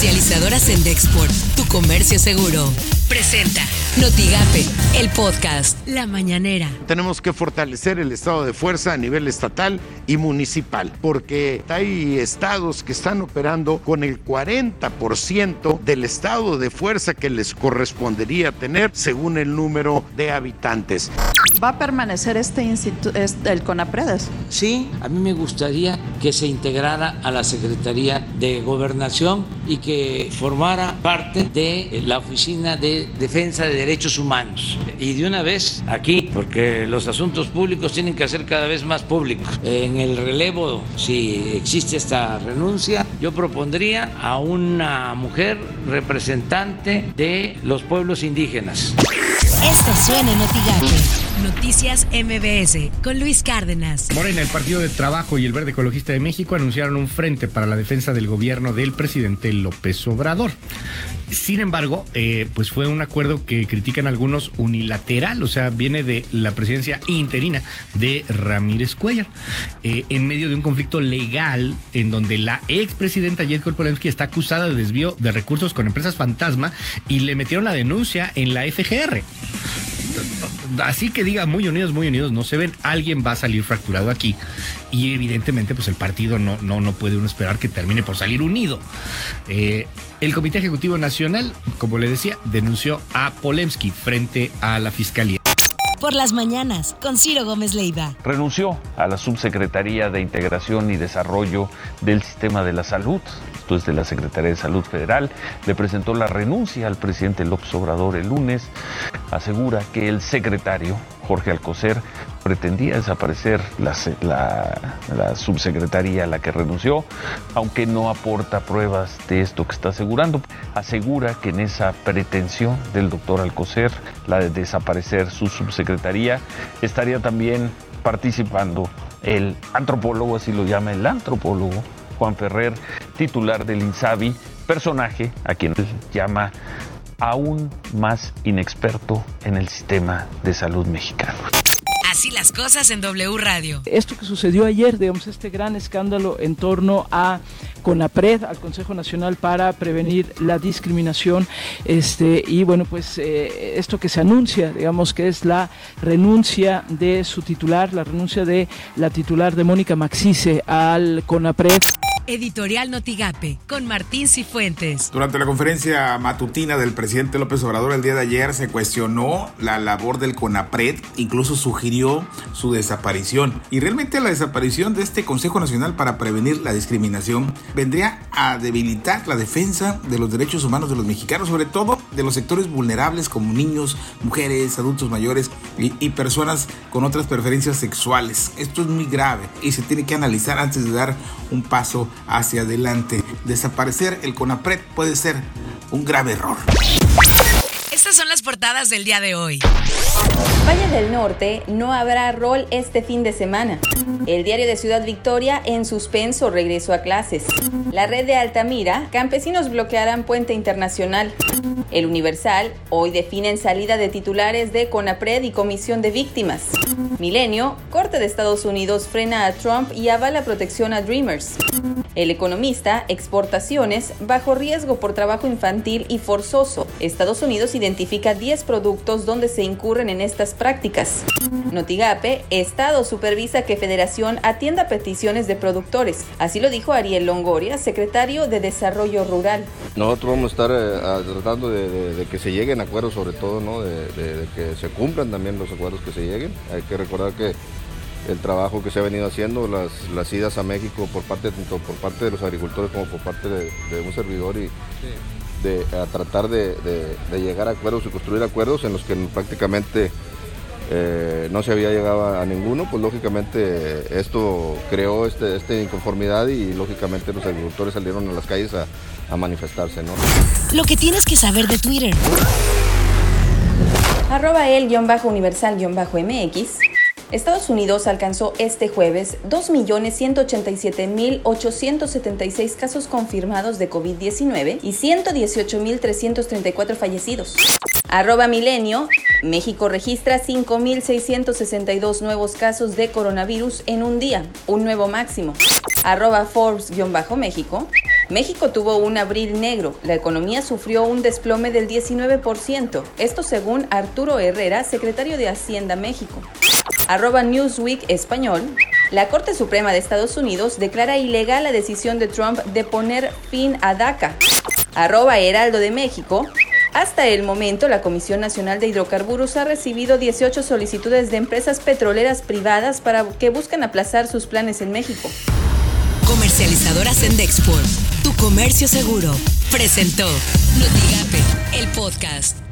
Comercializadoras en Dexport, tu comercio seguro. Presenta Notigape, el podcast La Mañanera. Tenemos que fortalecer el estado de fuerza a nivel estatal y municipal, porque hay estados que están operando con el 40% del estado de fuerza que les correspondería tener según el número de habitantes. ¿Va a permanecer este instituto, el CONAPREDES? Sí, a mí me gustaría que se integrara a la Secretaría de Gobernación y que formara parte de la Oficina de Defensa de Derechos Humanos. Y de una vez aquí, porque los asuntos públicos tienen que ser cada vez más públicos. En el relevo, si existe esta renuncia, yo propondría a una mujer representante de los pueblos indígenas. Esto suena en Noticias MBS con Luis Cárdenas. Morena, el Partido de Trabajo y el Verde Ecologista de México anunciaron un frente para la defensa del gobierno del presidente López Obrador. Sin embargo, eh, pues fue un acuerdo que critican algunos unilateral, o sea, viene de la presidencia interina de Ramírez Cuellar, eh, en medio de un conflicto legal en donde la expresidenta Yelko Polemski está acusada de desvío de recursos con empresas fantasma y le metieron la denuncia en la FGR así que diga muy unidos, muy unidos, no se ven, alguien va a salir fracturado aquí. Y evidentemente, pues el partido no, no, no puede uno esperar que termine por salir unido. Eh, el Comité Ejecutivo Nacional, como le decía, denunció a Polemski frente a la Fiscalía por las mañanas con Ciro Gómez Leiva. Renunció a la Subsecretaría de Integración y Desarrollo del Sistema de la Salud, esto es de la Secretaría de Salud Federal, le presentó la renuncia al presidente López Obrador el lunes, asegura que el secretario Jorge Alcocer pretendía desaparecer la, subsecretaría a la que renunció, aunque no aporta pruebas de esto que está asegurando. Asegura que en esa pretensión del doctor Alcocer, la de desaparecer su subsecretaría, estaría también participando el antropólogo, así lo llama el antropólogo, Juan Ferrer, titular del INSABI, personaje a quien él llama aún más inexperto en el sistema de salud mexicano. Así las cosas en W Radio. Esto que sucedió ayer, digamos, este gran escándalo en torno a CONAPRED, al Consejo Nacional para Prevenir la Discriminación, este, y bueno, pues eh, esto que se anuncia, digamos, que es la renuncia de su titular, la renuncia de la titular de Mónica Maxice al CONAPRED. Editorial Notigape, con Martín Cifuentes. Durante la conferencia matutina del presidente López Obrador el día de ayer se cuestionó la labor del CONAPRED, incluso sugirió su desaparición. Y realmente la desaparición de este Consejo Nacional para Prevenir la Discriminación vendría a debilitar la defensa de los derechos humanos de los mexicanos, sobre todo de los sectores vulnerables como niños, mujeres, adultos mayores y, y personas con otras preferencias sexuales. Esto es muy grave y se tiene que analizar antes de dar un paso hacia adelante. Desaparecer el CONAPRED puede ser un grave error. Estas son las portadas del día de hoy. Valle del Norte no habrá rol este fin de semana. El diario de Ciudad Victoria en suspenso regreso a clases. La red de Altamira, campesinos bloquearán puente internacional. El Universal, hoy definen salida de titulares de CONAPRED y Comisión de Víctimas. Milenio, Corte de Estados Unidos frena a Trump y avala protección a Dreamers. El Economista, exportaciones bajo riesgo por trabajo infantil y forzoso. Estados Unidos identifica 10 productos donde se incurren en estas prácticas. Notigape, Estado supervisa que Federación atienda peticiones de productores. Así lo dijo Ariel Longoria, secretario de Desarrollo Rural. Nosotros vamos a estar eh, tratando de, que se lleguen acuerdos, sobre todo, ¿no? de, de que se cumplan también los acuerdos que se lleguen. Hay que recordar que el trabajo que se ha venido haciendo, las, las idas a México por parte, tanto por parte de los agricultores como por parte de, un servidor y de a tratar de, llegar a acuerdos y construir acuerdos en los que prácticamente eh, no se había llegado a, ninguno, pues lógicamente esto creó este, esta inconformidad y lógicamente los agricultores salieron a las calles a, manifestarse. ¿no? Lo que tienes que saber de Twitter. Arroba el-universal-mx Estados Unidos alcanzó este jueves 2.187.876 casos confirmados de COVID-19 y 118.334 fallecidos. Arroba Milenio, México registra 5.662 nuevos casos de coronavirus en un día, un nuevo máximo. Arroba Forbes-México, México tuvo un abril negro. La economía sufrió un desplome del 19%. Esto según Arturo Herrera, secretario de Hacienda México. Arroba Newsweek Español. La Corte Suprema de Estados Unidos declara ilegal la decisión de Trump de poner fin a DACA. Arroba Heraldo de México. Hasta el momento, la Comisión Nacional de Hidrocarburos ha recibido 18 solicitudes de empresas petroleras privadas para que buscan aplazar sus planes en México. Comercializadoras Sendexport, tu comercio seguro, presentó Notigape, el podcast.